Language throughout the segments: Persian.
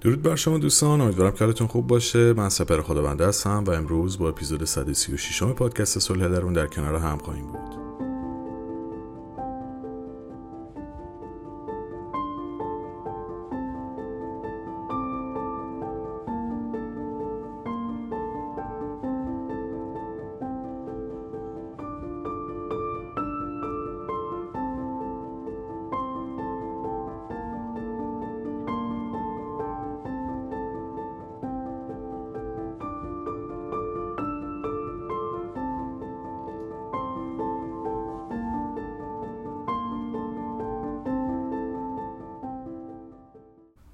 درود بر شما دوستان امیدوارم که خوب باشه. من سپر خداونده هستم و امروز با اپیزود 136 پادکست صلح درون در کنار هم خواهیم بود.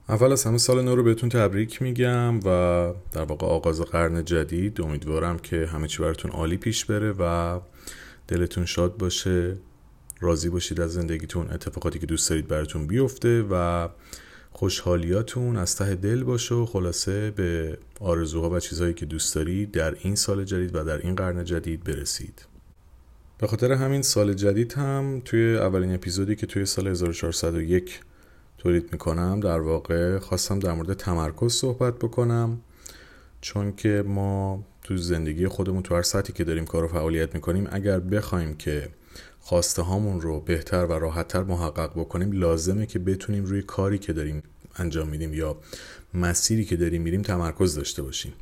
اول از همه سال نو رو بهتون تبریک میگم و در واقع آغاز قرن جدید امیدوارم که همه چی براتون عالی پیش بره و دلتون شاد باشه راضی باشید از زندگیتون اتفاقاتی که دوست دارید براتون بیفته و خوشحالیاتون از ته دل باشه و خلاصه به آرزوها و چیزهایی که دوست دارید در این سال جدید و در این قرن جدید برسید. به خاطر همین سال جدید هم توی اولین اپیزودی که توی سال 1401 تولید می‌کنم در واقع خواستم در مورد تمرکز صحبت بکنم چون که ما تو زندگی خودمون تو هر سطحی که داریم کار و فعالیت می‌کنیم اگر بخوایم که خواسته هامون رو بهتر و راحتتر محقق بکنیم لازمه که بتونیم روی کاری که داریم انجام میدیم یا مسیری که داریم میریم تمرکز داشته باشیم.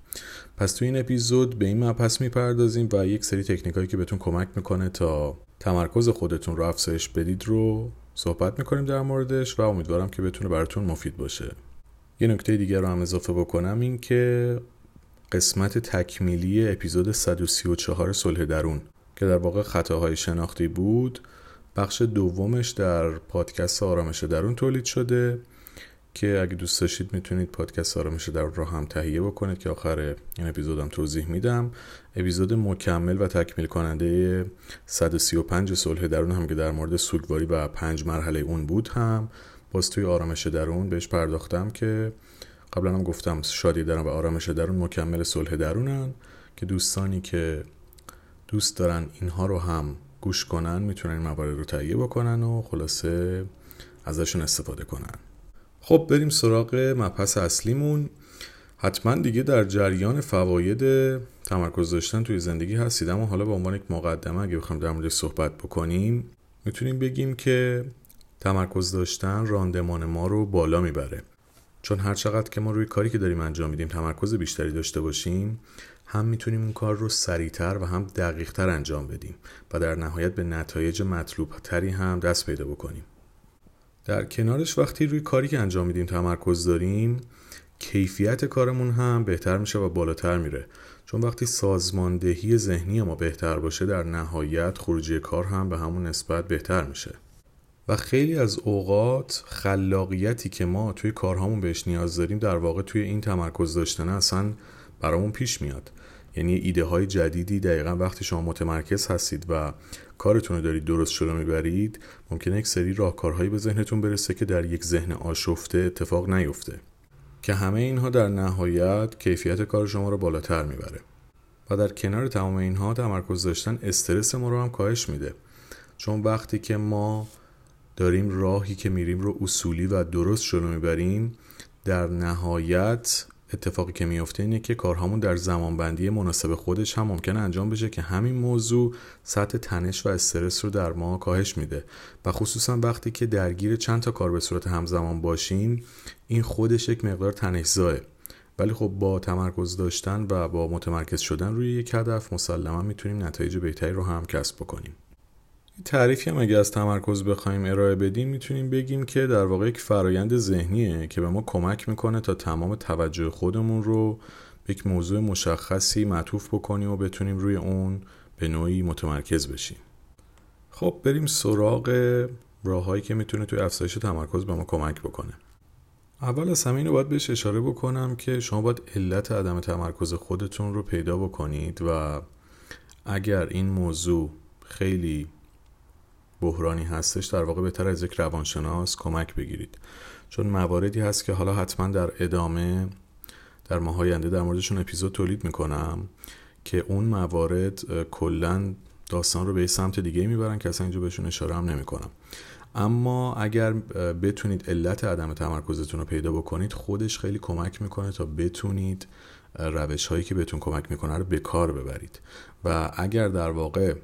پس تو این اپیزود به این مبحث می‌پردازیم و یک سری تکنیکایی که بهتون کمک می‌کنه تا تمرکز خودتون رو افزایش بدید رو صحبت می‌کنیم در موردش و امیدوارم که بتونه براتون مفید باشه. یه نکته دیگر رو هم اضافه بکنم این که قسمت تکمیلی اپیزود 134 صلح درون که در واقع خطاهای شناختی بود بخش دومش در پادکست آرامش درون تولید شده. که اگه دوست داشتید می‌تونید پادکست آرامش در رو هم تهیه بکنید که آخر این اپیزودم توضیح میدم. اپیزود مکمل و تکمیل کننده 135 صلح درون هم که در مورد سوگواری و پنج مرحله اون بود هم. باز توی آرامش درون بهش پرداختم که قبلا هم گفتم شادی درون و آرامش درون مکمل صلح درونن که دوستانی که دوست دارن اینها رو هم گوش کنن می‌تونن این موارد رو تهیه بکنن و خلاصه ازشون استفاده کنن. خب بریم سراغ مبحث اصلیمون. حتما دیگه در جریان فواید تمرکز داشتن توی زندگی هستید اما حالا به عنوان یک مقدمه اگه بخوایم در موردش صحبت بکنیم می‌تونیم بگیم که تمرکز داشتن راندمان ما رو بالا می‌بره. چون هر چقدر که ما روی کاری که داریم انجام میدیم تمرکز بیشتری داشته باشیم هم می‌تونیم اون کار رو سریعتر و هم دقیقتر انجام بدیم و در نهایت به نتایج مطلوب تری هم دست پیدا بکنیم. در کنارش وقتی روی کاری که انجام میدیم تمرکز داریم کیفیت کارمون هم بهتر میشه و بالاتر میره. چون وقتی سازماندهی ذهنی ما بهتر باشه در نهایت خروجی کار هم به همون نسبت بهتر میشه. و خیلی از اوقات خلاقیتی که ما توی کارهامون بهش نیاز داریم در واقع توی این تمرکز داشتن اصلا برامون پیش میاد. یعنی ایده های جدیدی دقیقا وقتی شما متمرکز هستید و کارتون رو دارید درست شده می‌برید ممکنه یک سری راهکارهایی به ذهنتون برسه که در یک ذهن آشفته اتفاق نیفته. که همه اینها در نهایت کیفیت کار شما رو بالاتر می‌بره. و در کنار تمام اینها تمرکز داشتن استرس ما رو هم کاهش میده. چون وقتی که ما داریم راهی که میریم رو اصولی و درست جلو می‌بریم در نهایت اتفاقی که میفته اینه که کارهامون در زمانبندی مناسب خودش هم ممکنه انجام بشه که همین موضوع سطح تنش و استرس رو در ما کاهش میده. و خصوصا وقتی که درگیر چند تا کار به صورت همزمان باشیم این خودش یک مقدار تنشزاه ولی خب با تمرکز داشتن و با متمرکز شدن روی یک هدف مسلما می‌تونیم نتایج بهتری رو هم کسب بکنیم. تعریفی هم اگه از تمرکز بخوایم ارائه بدیم می‌تونیم بگیم که در واقع یک فرایند ذهنیه که به ما کمک می‌کنه تا تمام توجه خودمون رو به یک موضوع مشخصی معطوف بکنیم و بتونیم روی اون به نوعی متمرکز بشیم. خب بریم سراغ راههایی که می‌تونه توی افزایش تمرکز به ما کمک بکنه. اول از همه اینو باید بهش اشاره بکنم که شما باید علت عدم تمرکز خودتون رو پیدا بکنید و اگر این موضوع خیلی بحرانی هستش در واقع بهتر از یک روانشناس کمک بگیرید. چون مواردی هست که حالا حتما در ادامه در ماه آینده در موردشون اپیزود تولید می‌کنم که اون موارد کلا داستان رو به سمت دیگه می‌برن که اصلا اینجا بهشون اشاره هم نمی‌کنم. اما اگر بتونید علت عدم تمرکزتون رو پیدا بکنید خودش خیلی کمک می‌کنه تا بتونید روش هایی که بهتون کمک می‌کنه رو به کار ببرید. و اگر در واقع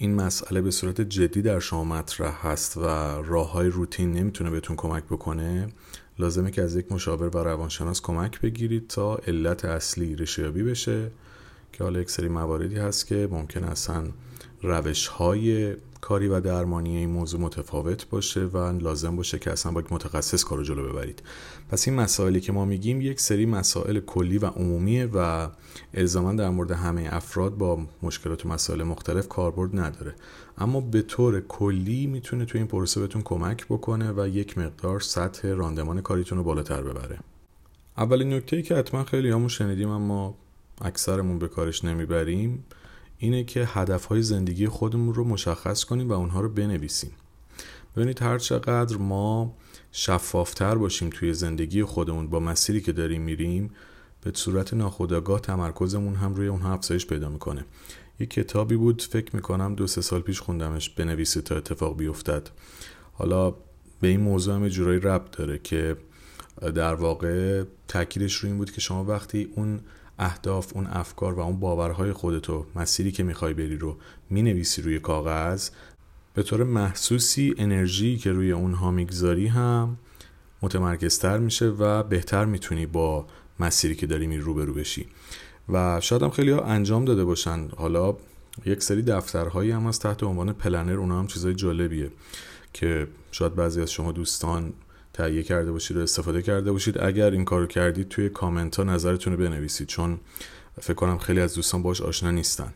این مسئله به صورت جدی در شما مطرح هست و راه های روتین نمی‌تونه بهتون کمک بکنه لازمه که از یک مشاور و روانشناس کمک بگیرید تا علت اصلی ریشیابی بشه که حالا یک سری مواردی هست که ممکن اصلا روش های کاری و درمانی این موضوع متفاوت باشه و لازم باشه که اصلا با یک متخصص کارو جلو ببرید. پس این مسائلی که ما میگیم یک سری مسائل کلی و عمومیه و الزاما در مورد همه افراد با مشکلات و مسائل مختلف کاربرد نداره. اما به طور کلی می‌تونه تو این پروسه بهتون کمک بکنه و یک مقدار سطح راندمان کاریتون رو بالاتر ببره. اولین نکته ای که حتما خیلی همون شنیدیم اما اکثرمون به کارش نمی‌بریم اینه که هدفهای زندگی خودمون رو مشخص کنیم و اونها رو بنویسیم. ببینید هر چقدر ما شفافتر باشیم توی زندگی خودمون با مسیری که داریم میریم به صورت ناخودآگاه تمرکزمون هم روی اونها افزایش پیدا می‌کنه. یه کتابی بود فکر می‌کنم دو سه سال پیش خوندمش بنویسید تا اتفاق بیفتد. حالا به این موضوع هم جورایی ربط داره که در واقع تاکیدش روی این بود که شما وقتی اون اهداف اون افکار و اون باورهای خودتو مسیری که می‌خوای بری رو می‌نویسی روی کاغذ. به طور محسوسی انرژی که روی اونها می‌گذاری هم متمرکزتر میشه و بهتر می‌تونی با مسیری که داری میری روبرو بشی. و شاید هم خیلی ها انجام داده باشن. حالا یک سری دفترهایی هم از تحت عنوان پلنر. اونا هم چیزای جالبیه که شاید بعضی از شما دوستان تهیه کرده باشید و استفاده کرده باشید. اگر این کارو کردید توی کامنت ها نظرتون رو بنویسید چون فکر کنم خیلی از دوستان باش آشنا نیستن.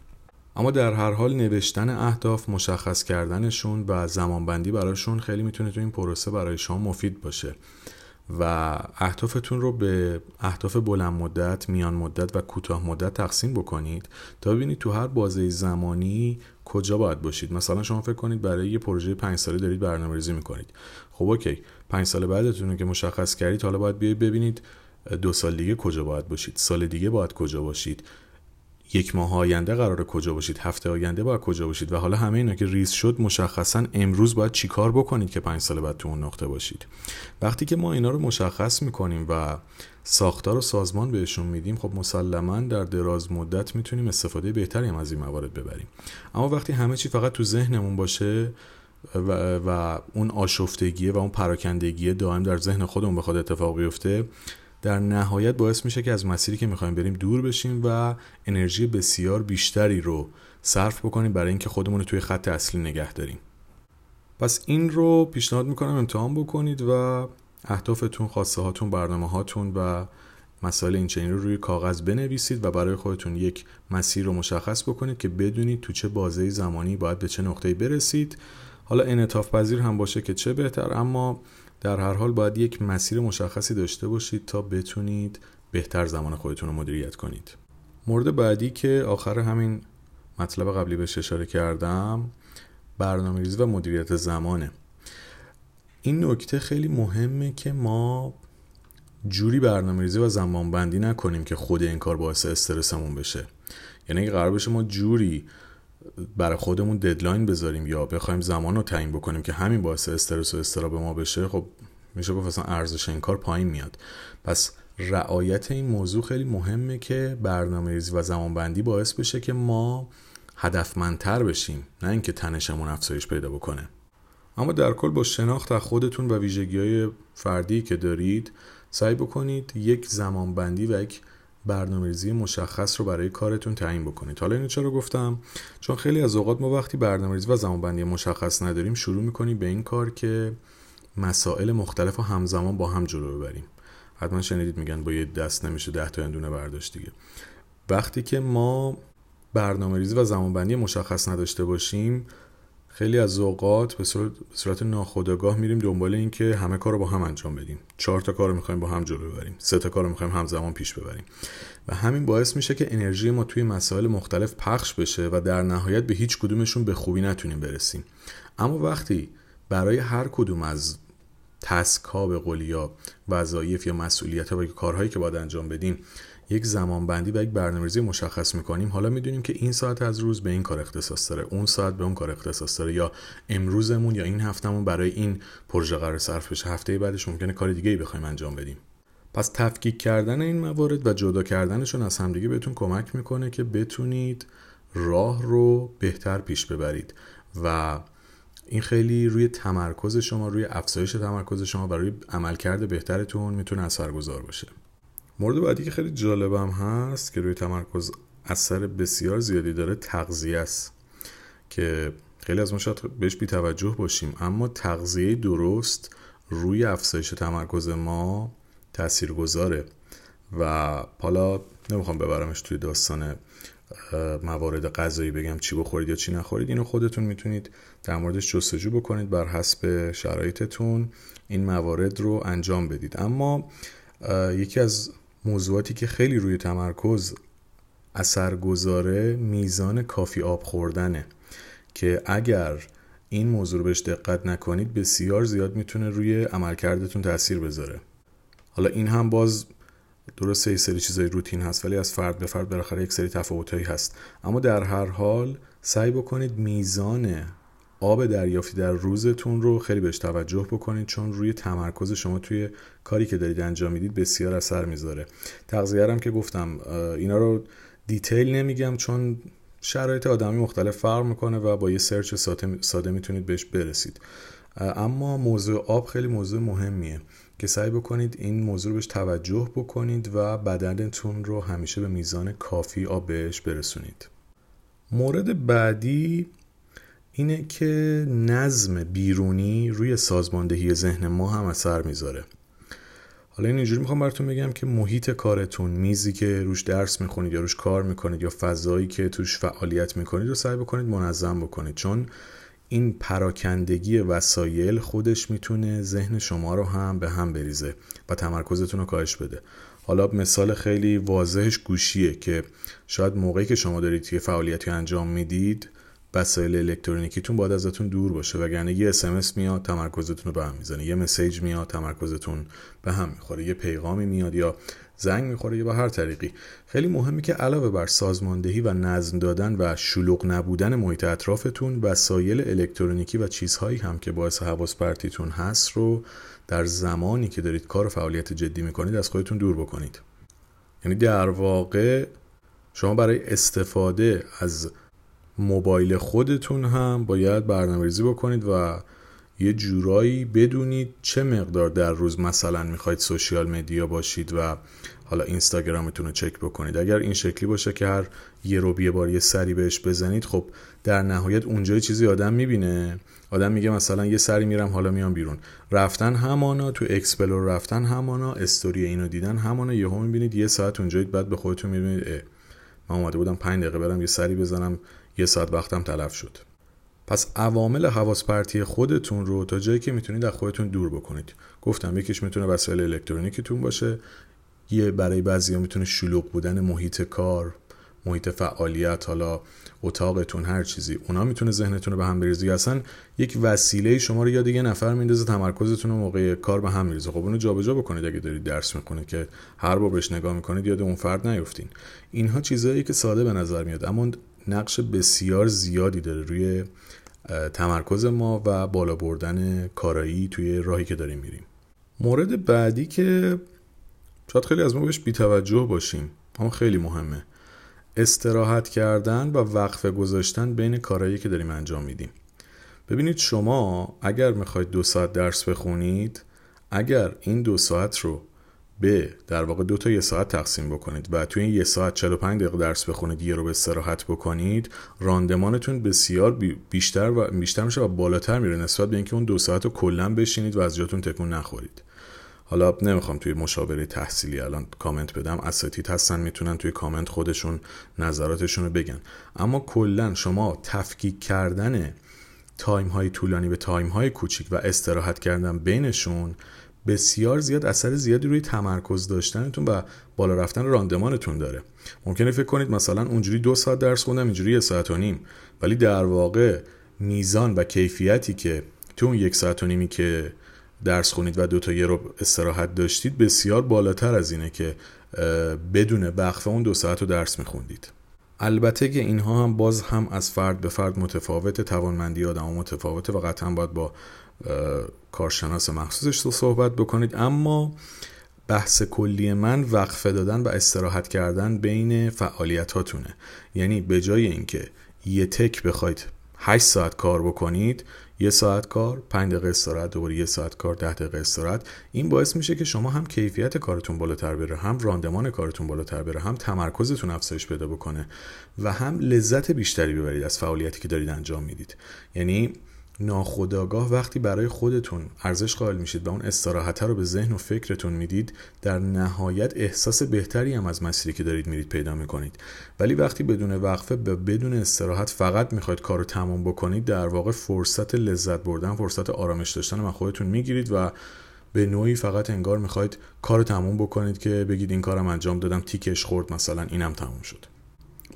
اما در هر حال نوشتن اهداف مشخص کردنشون و زمانبندی براشون خیلی می‌تونه تو این پروسه برای شما مفید باشه. و اهدافتون رو به اهداف بلند مدت، میان مدت و کوتاه مدت تقسیم بکنید تا ببینید تو هر بازه زمانی کجا باید باشید. مثلا شما فکر کنید برای یه پروژه پنج ساله دارید برنامه ریزی می‌کنید. خب اوکی. پنج سال بعدتون رو که مشخص کردید حالا باید بیاید ببینید دو سال دیگه کجا باید باشید. سال دیگه باید کجا باشید. یک ماه آینده قرار کجا باشید هفته آینده باید کجا باشید و حالا همه اینا که ریز شد مشخصا امروز باید چیکار بکنید که پنج سال بعد تو اون نقطه باشید. وقتی که ما اینا رو مشخص می‌کنیم و ساختار و سازمان بهشون میدیم خب مسلما در دراز مدت می‌تونیم استفاده بهتری هم از این موارد ببریم. اما وقتی همه چی فقط تو ذهنمون باشه و, و اون آشفتگیه و اون پراکندگیه دائم در ذهن خودمون بخواد اتفاق بیفته در نهایت باعث میشه که از مسیری که می‌خوایم بریم دور بشیم و انرژی بسیار بیشتری رو صرف بکنیم برای اینکه خودمون رو توی خط اصلی نگه داریم. پس این رو پیشنهاد می‌کنم امتحان بکنید و اهدافتون خواسته هاتون برنامه هاتون و مسائل این رو روی کاغذ بنویسید و برای خودتون یک مسیر رو مشخص بکنید که بدونید تو چه بازه زمانی باید به چه نقطه‌ای برسید. حالا انعطاف پذیر هم باشه که چه بهتر اما در هر حال باید یک مسیر مشخصی داشته باشید تا بتونید بهتر زمان خودتون رو مدیریت کنید. مورد بعدی که آخر همین مطلب قبلی بهش اشاره کردم برنامه ریزی و مدیریت زمانه. این نکته خیلی مهمه که ما جوری برنامه ریزی و زمان بندی نکنیم که خود این کار باعث استرسمون بشه. یعنی قرار بشه ما جوری برای خودمون ددلاین بذاریم یا بخوایم زمان رو تعیین بکنیم که همین باعث استرس و استراب ما بشه خب میشه گفت اصلا ارزش این کار پایین میاد. پس رعایت این موضوع خیلی مهمه که برنامه ریزی و زمان بندی باعث بشه که ما هدفمندتر بشیم نه اینکه تنشمون افزایش پیدا بکنه. اما در کل با شناخت از خودتون و ویژگی های فردی که دارید سعی بکنید یک زمان بندی و یک برنامه‌ریزی مشخص رو برای کارتون تعیین بکنید. حالا اینو چرا گفتم؟ چون خیلی از اوقات ما وقتی برنامه‌ریزی و زمانبندی مشخص نداریم شروع می‌کنیم به این کار که مسائل مختلف و همزمان با هم جلو ببریم. حتما شنیدید میگن با یه دست نمیشه ده تا اندونه برداشت دیگه. وقتی که ما برنامه ریزی و زمانبندی مشخص نداشته باشیم خیلی از اوقات به صورت, ناخودآگاه میریم دنبال این که همه کار رو با هم انجام بدیم. چهار تا کار رو می‌خوایم با هم جلو ببریم. سه تا کار رو می‌خوایم همزمان پیش ببریم. و همین باعث میشه که انرژی ما توی مسائل مختلف پخش بشه و در نهایت به هیچ کدومشون به خوبی نتونیم برسیم. اما وقتی برای هر کدوم از تسک به قول یا وظایف یا مسئولیت ها و کارهایی که باید انجام بدیم یک زمان بندی و یک برنامه‌ریزی مشخص می‌کنیم. حالا می‌دونیم که این ساعت از روز به این کار اختصاص داره. اون ساعت به اون کار اختصاص داره. یا امروزمون یا این هفتهمون برای این پروژه قرار صرف بشه. هفته بعدش ممکنه کار دیگه ای بخوایم انجام بدیم. پس تفکیک کردن این موارد و جدا کردنشون از همدیگه بهتون کمک می‌کنه که بتونید راه رو بهتر پیش ببرید. و این خیلی روی تمرکز شما روی افزایش تمرکز شما و روی عملکرد بهترتون می‌تونه اثرگذار باشه. مورد بعدی که خیلی جالبم هست که روی تمرکز اثر بسیار زیادی داره تغذیه است که خیلی از ما شاید بهش بی توجه باشیم اما تغذیه درست روی افزایش تمرکز ما تأثیر گذاره و حالا نمی‌خوام ببرمش توی داستان موارد غذایی بگم چی بخورید یا چی نخورید اینو خودتون می‌تونید در موردش جستجو بکنید بر حسب شرایطتون این موارد رو انجام بدید. اما یکی از موضوعاتی که خیلی روی تمرکز اثر گذاره میزان کافی آب خوردنه که اگر این موضوع رو بهش دقت نکنید بسیار زیاد می‌تونه روی عملکردتون تاثیر بذاره. حالا این هم باز درسته یه سری چیزای روتین هست ولی از فرد به فرد بالاخره یک سری تفاوتایی هست. اما در هر حال سعی بکنید میزان آب دریافتی در روزتون رو خیلی بهش توجه بکنید چون روی تمرکز شما توی کاری که دارید انجام می‌دید بسیار اثر می‌ذاره. تغذیه هم که گفتم اینا رو دیتیل نمیگم چون شرایط آدمی مختلف فرق می‌کنه و با یه سرچ ساده می‌تونید بهش برسید. اما موضوع آب خیلی موضوع مهمیه که سعی بکنید این موضوع رو بهش توجه بکنید و بدنتون رو همیشه به میزان کافی آب بهش برسونید. مورد بعدی اینه که نظم بیرونی روی سازماندهی ذهن ما هم اثر می‌ذاره. حالا این اینجوری می‌خوام براتون بگم که محیط کارتون میزی که روش درس می‌خونید یا روش کار می‌کنید یا فضایی که توش فعالیت می‌کنید رو سعی بکنید منظم بکنید. چون این پراکندگی وسایل خودش می‌تونه ذهن شما رو هم به هم بریزه و تمرکزتون رو کاهش بده. حالا مثال خیلی واضحش گوشیه که شاید موقعی که شما دارید یه فعالیتی انجام می‌دید وسایل الکترونیکیتون باید ازتون دور باشه وگرنه یه اسمس میاد تمرکزتون رو به هم می‌زنه. یه مسیج میاد تمرکزتون به هم می‌خوره. یه پیغامی میاد یا زنگ می‌خوره یا به هر طریقی. خیلی مهمی که علاوه بر سازماندهی و نظم دادن و شلوغ نبودن محیط اطرافتون وسایل الکترونیکی و چیزهایی هم که باعث حواس پرتیتون هست رو در زمانی که دارید کار و فعالیت جدی می‌کنید از خودتون دور بکنید. یعنی در واقع شما برای استفاده از موبایل خودتون هم باید برنامه‌ریزی بکنید و یه جورایی بدونید چه مقدار در روز مثلا می‌خواید سوشیال مدیا باشید و حالا اینستاگرامتون رو چک بکنید. اگر این شکلی باشه که هر یه رو یه بار یه سری بهش بزنید خب در نهایت اونجا چیزی آدم می‌بینه. آدم میگه مثلا یه سری میرم حالا میام بیرون. رفتن همانا تو explore رفتن همانا استوری اینو دیدن همانا یهو می‌بینید یه ساعت اونجایید بعد به خودتون می‌بینید من اومده بودم 5 دقیقه برم یه سری بزنم. یه ساعت وقتم تلف شد. پس عوامل حواس پرتی خودتون رو تا جایی که می‌تونید از خودتون دور بکنید. گفتم یکیش می‌تونه وسایل الکترونیکتون باشه یه برای بعضیا می‌تونه شلوغ بودن محیط کار محیط فعالیت حالا اتاقتون هر چیزی. اونا می‌تونه ذهنتون رو به هم بریزه. اصلا یک وسیله شما رو یاد یه نفر میندازه تمرکزتون رو موقع کار به هم میریزه. خب اونو جابجا بکنید اگه دارید درس می‌کنید که هر بار بهش نگاه می‌کنید یاد اون فرد نیفتین. اینها چیزهایی که ساده به نظر میاد. اما نقش بسیار زیادی داره روی تمرکز ما و بالا بردن کارایی توی راهی که داریم میریم. مورد بعدی که شاید خیلی از ما بهش بیتوجه باشیم اما خیلی مهمه. استراحت کردن و وقفه گذاشتن بین کارهایی که داریم انجام میدیم. ببینید شما اگر می‌خواید دو ساعت درس بخونید اگر این دو ساعت رو به در واقع دو تا یه ساعت تقسیم بکنید و توی این یه ساعت 45 دقیقه درس بخونید یه رو به استراحت بکنید راندمانتون بسیار بیشتر و بیشتر میشه و بالاتر میره نسبت به اینکه اون دو ساعت رو کلا بشینید و از جاتون تکون نخورید. حالا نمی‌خوام توی مشاوره تحصیلی الان کامنت بدم اساتید هستن می‌تونن توی کامنت خودشون نظراتشون رو بگن. اما کلا شما تفکیک کردن time های طولانی به time های کوچیک و استراحت کردن بینشون بسیار زیاد اثر زیادی روی تمرکز داشتنتون و بالا رفتن راندمانتون داره. ممکنه فکر کنید مثلا اونجوری دو ساعت درس خوندم اینجوری یه ساعت و نیم. ولی در واقع میزان و کیفیتی که تو اون یک ساعت و نیمی که درس خونید و دو تا یه رو استراحت داشتید بسیار بالاتر از اینه که بدون وقفه اون دو ساعت رو درس میخوندید. البته که اینها هم باز هم از فرد به فرد متفاوت توانمندی آدم متفاوته و قطعا باید با کارشناس مخصوصش رو صحبت بکنید. اما بحث کلی من وقفه دادن و استراحت کردن بین فعالیت هاتونه یعنی به جای اینکه یه تک بخواید 8 ساعت کار بکنید یه ساعت کار 5 دقیقه استراحت دوباره یه ساعت کار 10 دقیقه استراحت. این باعث میشه که شما هم کیفیت کارتون بالاتر بره هم راندمان کارتون بالاتر بره هم تمرکزتون افزایش پیدا بکنه و هم لذت بیشتری ببرید از فعالیتی که دارید انجام می‌دید. یعنی ناخداگاه وقتی برای خودتون ارزش قائل میشید و اون استراحت رو به ذهن و فکرتون می‌دید در نهایت احساس بهتری هم از مسیری که دارید میرید پیدا می‌کنید. ولی وقتی بدون وقفه به بدون استراحت فقط می‌خواید کار رو تمام بکنید در واقع فرصت لذت بردن فرصت آرامش داشتن و خودتون می‌گیرید و به نوعی فقط انگار می‌خواید کار تموم بکنید که بگید این کارم انجام دادم تیکش خورد مثلا اینم تموم شد.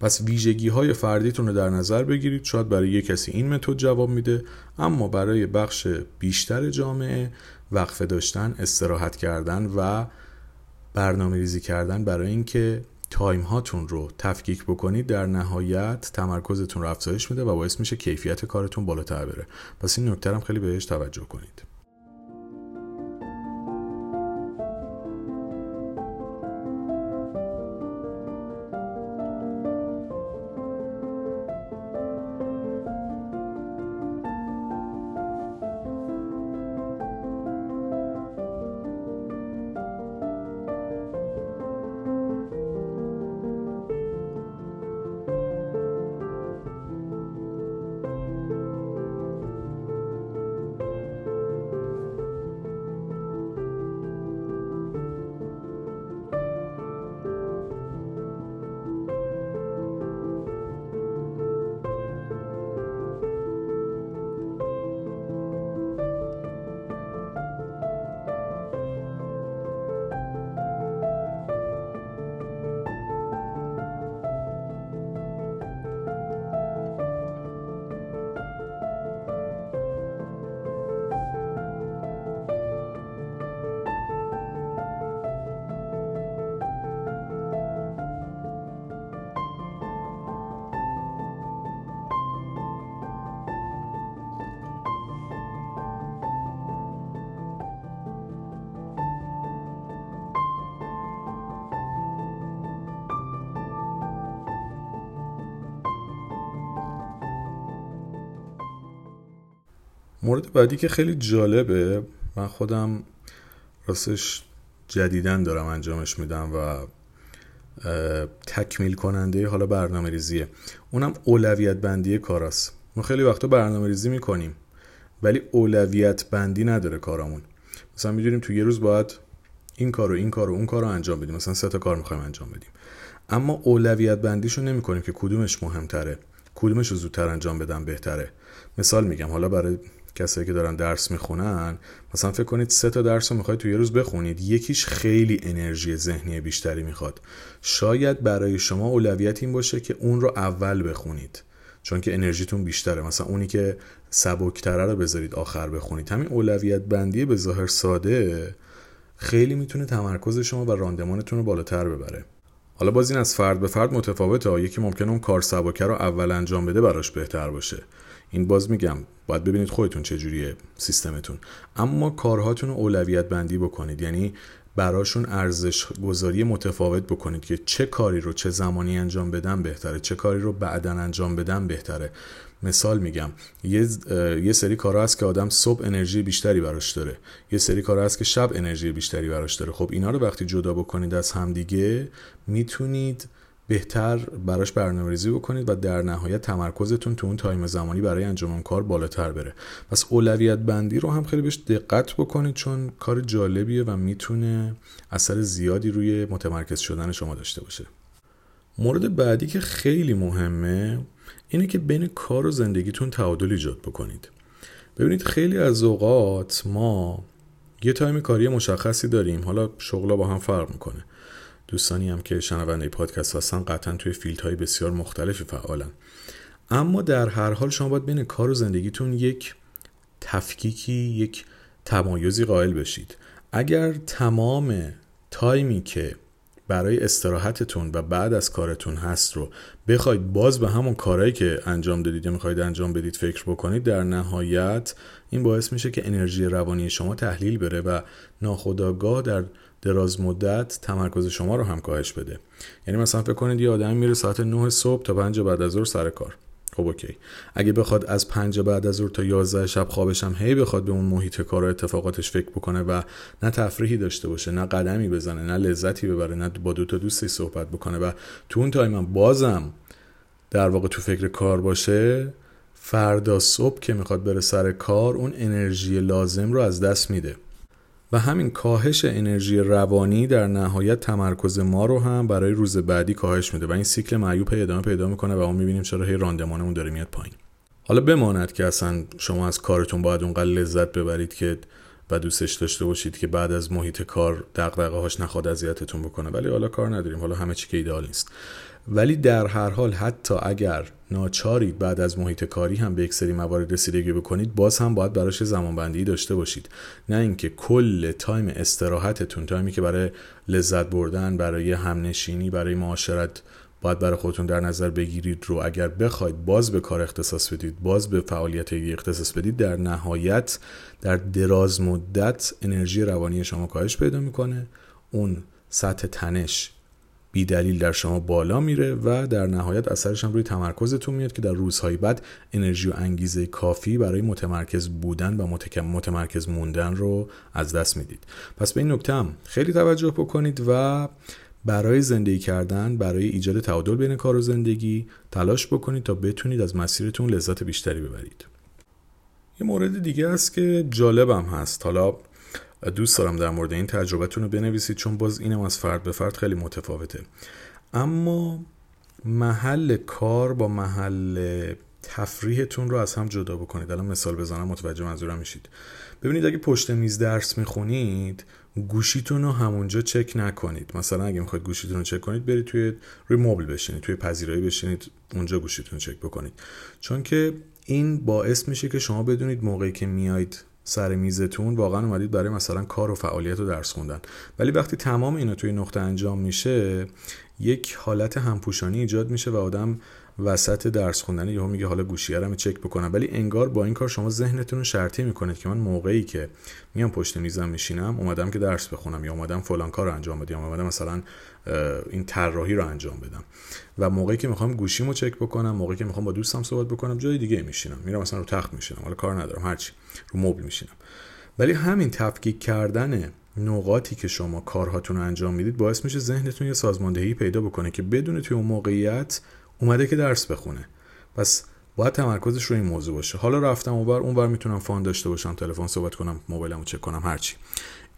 پس ویژگی های فردیتون رو در نظر بگیرید. شاید برای یک کسی این متد جواب میده اما برای بخش بیشتر جامعه وقفه داشتن استراحت کردن و برنامه ریزی کردن برای اینکه تایم هاتون رو تفکیک بکنید در نهایت تمرکزتون رو افزایش میده و باعث میشه کیفیت کارتون بالاتر بره. پس این نکته هم خیلی بهش توجه کنید. مورد بعدی که خیلی جالبه من خودم راستش جدیدن دارم انجامش میدم و تکمیل کننده حالا برنامه ریزیه اونم اولویت بندی کاراست ما خیلی وقتا برنامه ریزی می‌کنیم ولی اولویت بندی نداره کارامون. مثلا می‌دونیم تو یه روز باید این کار و این کار و اون کار رو انجام بدیم. مثلا سه تا کار می‌خوایم انجام بدیم. اما اولویت بندیشو نمی‌کنیم که کدومش مهمتره کدومش رو زودتر انجام بدم بهتره. مثال میگم حالا برای کسایی که دارن درس می‌خونن مثلا فکر کنید سه تا درس رو می‌خواید تو یه روز بخونید یکیش خیلی انرژی ذهنی بیشتری می‌خواد. شاید برای شما اولویت این باشه که اون رو اول بخونید چون که انرژیتون بیشتره. مثلا اونی که سبکتره رو بذارید آخر بخونید. همین اولویت بندی به ظاهر ساده خیلی می‌تونه تمرکز شما و راندمانتون رو بالاتر ببره. حالا باز این از فرد به فرد متفاوته. یکی ممکنه اون کار سبکه رو اول انجام بده براش بهتر باشه. این باز میگم باید ببینید خودتون چجوریه سیستمتون. اما کارهاتون رو اولویت بندی بکنید. یعنی براشون ارزش گذاری متفاوت بکنید که چه کاری رو چه زمانی انجام بدم بهتره چه کاری رو بعدا انجام بدم بهتره. مثال میگم یه, یه سری کارها هست که آدم صبح انرژی بیشتری براش داره. یه سری کارها هست که شب انرژی بیشتری براش داره. خب اینا رو وقتی جدا بکنید از همدیگه می‌تونید بهتر براش برنامه ریزی بکنید و در نهایت تمرکزتون تو اون تایم زمانی برای انجام اون کار بالاتر بره. پس اولویت بندی رو هم خیلی بهش دقت بکنید چون کار جالبیه و می‌تونه اثر زیادی روی متمرکز شدن شما داشته باشه. مورد بعدی که خیلی مهمه اینه که بین کار و زندگیتون تعادل ایجاد بکنید. ببینید خیلی از اوقات ما یه time کاری مشخصی داریم حالا شغلا با هم فرق می‌کنه. دوستانی هم که شنونده پادکست هستن قطعا توی field های بسیار مختلفی فعالن. اما در هر حال شما باید بین کار و زندگیتون یک تفکیکی یک تمایزی قائل بشید. اگر تمام time ی که برای استراحتتون و بعد از کارتون هست رو بخواید باز به همون کارهایی که انجام دادید یا می‌خواید انجام بدید فکر بکنید در نهایت این باعث میشه که انرژی روانی شما تحلیل بره و ناخودآگاه در دراز مدت تمرکز شما رو هم کاهش بده. یعنی مثلا فکر کنید یه آدمی میره ساعت 9 صبح تا 5 بعد از ظهر سر کار. خب okay. اگه بخواد از 5 بعد از ظهر تا 11 شب خوابش هم هی بخواد به اون محیط کار و اتفاقاتش فکر بکنه و نه تفریحی داشته باشه نه قدمی بزنه نه لذتی ببره نه با دو تا دوستی صحبت بکنه و تو اون time بازم در واقع تو فکر کار باشه فردا صبح که می‌خواد بره سر کار اون انرژی لازم رو از دست میده. و همین کاهش انرژی روانی در نهایت تمرکز ما رو هم برای روز بعدی کاهش میده و این سیکل معیوب ادامه پیدا می‌کنه و ما می‌بینیم چرا هی راندمانمون داره میاد پایین. حالا بماند که اصلا شما از کارتون باید اونقدر لذت ببرید که و دوستش داشته باشید که بعد از محیط کار دغدغه هاش نخواد اذیتتون بکنه. ولی حالا کار نداریم. حالا همه چی که ایدئال نیست. ولی در هر حال حتی اگر ناچارید بعد از محیط کاری هم به یک سری موارد رسیدگی بکنید باز هم باید براش زمانبندی داشته باشید. نه اینکه کل تایم استراحتتون تایمی که برای لذت بردن برای همنشینی برای معاشرت باید برای خودتون در نظر بگیرید رو اگر بخواید باز به کار اختصاص بدید باز به فعالیت اختصاص بدید در نهایت در دراز مدت انرژی روانی شما کاهش پیدا می‌کنه. اون سطح تنش بی دلیل در شما بالا میره و در نهایت اثرش هم روی تمرکزتون میاد که در روزهای بعد انرژی و انگیزه کافی برای متمرکز بودن و متمرکز موندن رو از دست می‌دید. پس به این نکته هم خیلی توجه بکنید و برای زندگی کردن برای ایجاد تعادل بین کار و زندگی تلاش بکنید تا بتونید از مسیرتون لذت بیشتری ببرید. یه مورد دیگه است که جالبم هست. حالا دوست دارم در مورد این تجربتون رو بنویسید چون باز اینم از فرد به فرد خیلی متفاوته. اما محل کار با محل تفریحتون رو از هم جدا بکنید. الان مثال بزنم متوجه منظورم میشید. ببینید اگه پشت میز درس می‌خونید گوشیتون رو همونجا چک نکنید. مثلا اگه می‌خواید گوشیتون رو چک کنید برید توی روی مبل بشینید توی پذیرایی بشینید اونجا گوشیتون رو چک بکنید. چون که این باعث میشه که شما بدونید موقعی که میایید سر میزتون واقعا اومدید برای مثلا کار و فعالیت و درس خوندن. ولی وقتی تمام اینا توی نقطه انجام میشه یک حالت همپوشانی ایجاد میشه و آدم وسط درس خوندن یهو میگه حالا گوشیه رو چک بکنم. ولی انگار با این کار شما ذهنتون رو شرطی می‌کنید که من موقعی که میام پشت میزم میشینم اومدم که درس بخونم یا اومدم فلان کار رو انجام بدم اومدم مثلا این طراحی رو انجام بدم. و موقعی که می‌خوام گوشیمو چک بکنم موقعی که می‌خوام با دوستم صحبت بکنم جای دیگه میشینم. میرم مثلا رو تخت میشینم حالا کار ندارم هرچی رو مبل میشینم. ولی همین تفکیک کردن نقاطی که شما کارهاتون رو انجام می‌دید باعث میشه ذهنتون یه سازماندهی پیدا بکنه که بدون توی اون موقعیت اومده که درس بخونه. پس باید تمرکزش رو این موضوع باشه. حالا رفتم اونور اونور می‌تونم فان داشته باشم تلفن صحبت کنم موبایلمو چک کنم هرچی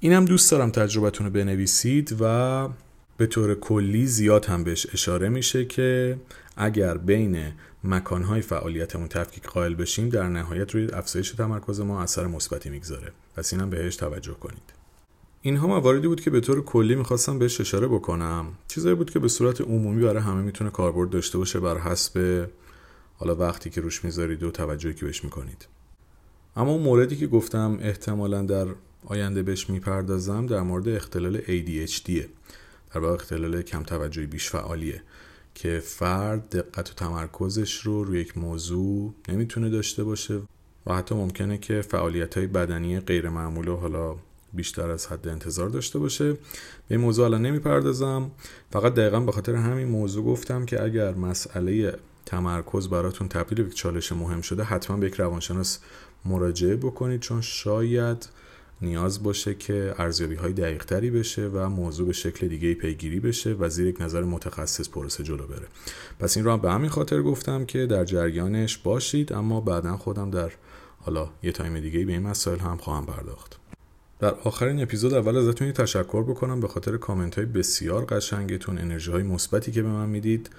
اینم دوست دارم تجربتون رو بنویسید و به طور کلی زیاد هم بهش اشاره میشه که اگر بین مکانهای فعالیتمون تفکیک قائل بشیم در نهایت روی افزایش تمرکز ما اثر مثبتی می‌گذاره. پس اینم بهش توجه کنید. اینها مواردی بود که به طور کلی می‌خواستم بهش اشاره بکنم. چیزایی بود که به صورت عمومی برای همه می‌تونه کاربرد داشته باشه بر حسب حالا وقتی که روش می‌ذارید و توجهی که بهش می‌کنید. اما اون موردی که گفتم احتمالا در آینده بهش می‌پردازم در مورد اختلال ADHD در واقع اختلال کم توجهی بیش فعالیه که فرد دقت و تمرکزش رو روی یک موضوع نمی‌تونه داشته باشه و حتی ممکنه که فعالیت های بدنی غیر معمول و حالا بیشتر از حد انتظار داشته باشه. به این موضوع الان نمی‌پردازم. فقط دقیقا به خاطر همین موضوع گفتم که اگر مسئله تمرکز براتون تبدیل به چالش مهم شده حتما به یک روانشناس مراجعه بکنید چون شاید نیاز باشه که ارزیابی های دقیق تری بشه و موضوع به شکل دیگه پیگیری بشه و زیر یک نظر متخصص پروسه جلو بره. پس این رو هم به همین خاطر گفتم که در جریانش باشید اما بعدا خودم در حالا یه تایم دیگه به این مسائل هم خواهم پرداخت. در آخرین اپیزود اول ازتون تشکر بکنم به خاطر کامنت های بسیار قشنگتون انرژی های مثبتی که به من می‌دید.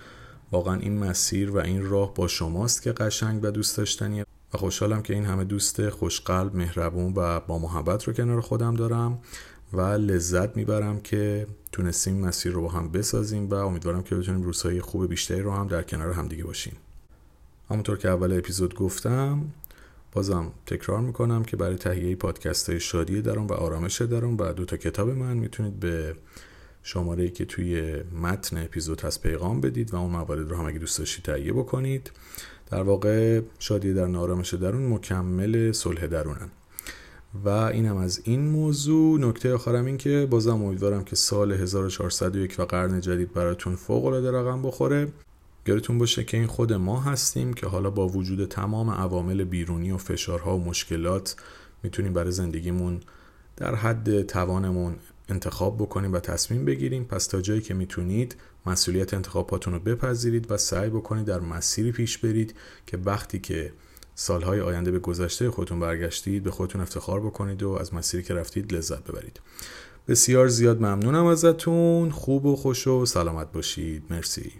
واقعا این مسیر و این راه با شماست که قشنگ و دوست داشتنیه. و خوشحالم که این همه دوست خوشقلب مهربون و با محبت رو کنار خودم دارم و لذت می‌برم که تونستیم مسیر رو با هم بسازیم و امیدوارم که بتونیم روزهای خوب بیشتری رو هم در کنار همدیگه باشیم. همونطور که اول اپیزود گفتم بازم تکرار می‌کنم که برای تهیه پادکست های شادی درون و آرامش درون و دو تا کتاب من می‌تونید به شماره ای که توی متن اپیزود هست پیغام بدید و اون موارد رو هم اگه دوست داشتید تهیه بکنید. در واقع شادی در آرامش درون مکمل صلح درونن. و اینم از این موضوع. نکته آخرم این که بازم امیدوارم که سال 1401 و قرن جدید براتون فوق العاده رقم بخوره. یادتون باشه که این خود ما هستیم که حالا با وجود تمام عوامل بیرونی و فشارها و مشکلات می‌تونیم برای زندگیمون در حد توانمون انتخاب بکنیم و تصمیم بگیریم. پس تا جایی که می‌تونید مسئولیت انتخاباتون رو بپذیرید و سعی بکنید در مسیری پیش برید که وقتی که سالهای آینده به گذشته خودتون برگشتید به خودتون افتخار بکنید و از مسیری که رفتید لذت ببرید. بسیار زیاد ممنونم ازتون. خوب و خوش و سلامت باشید. مرسی.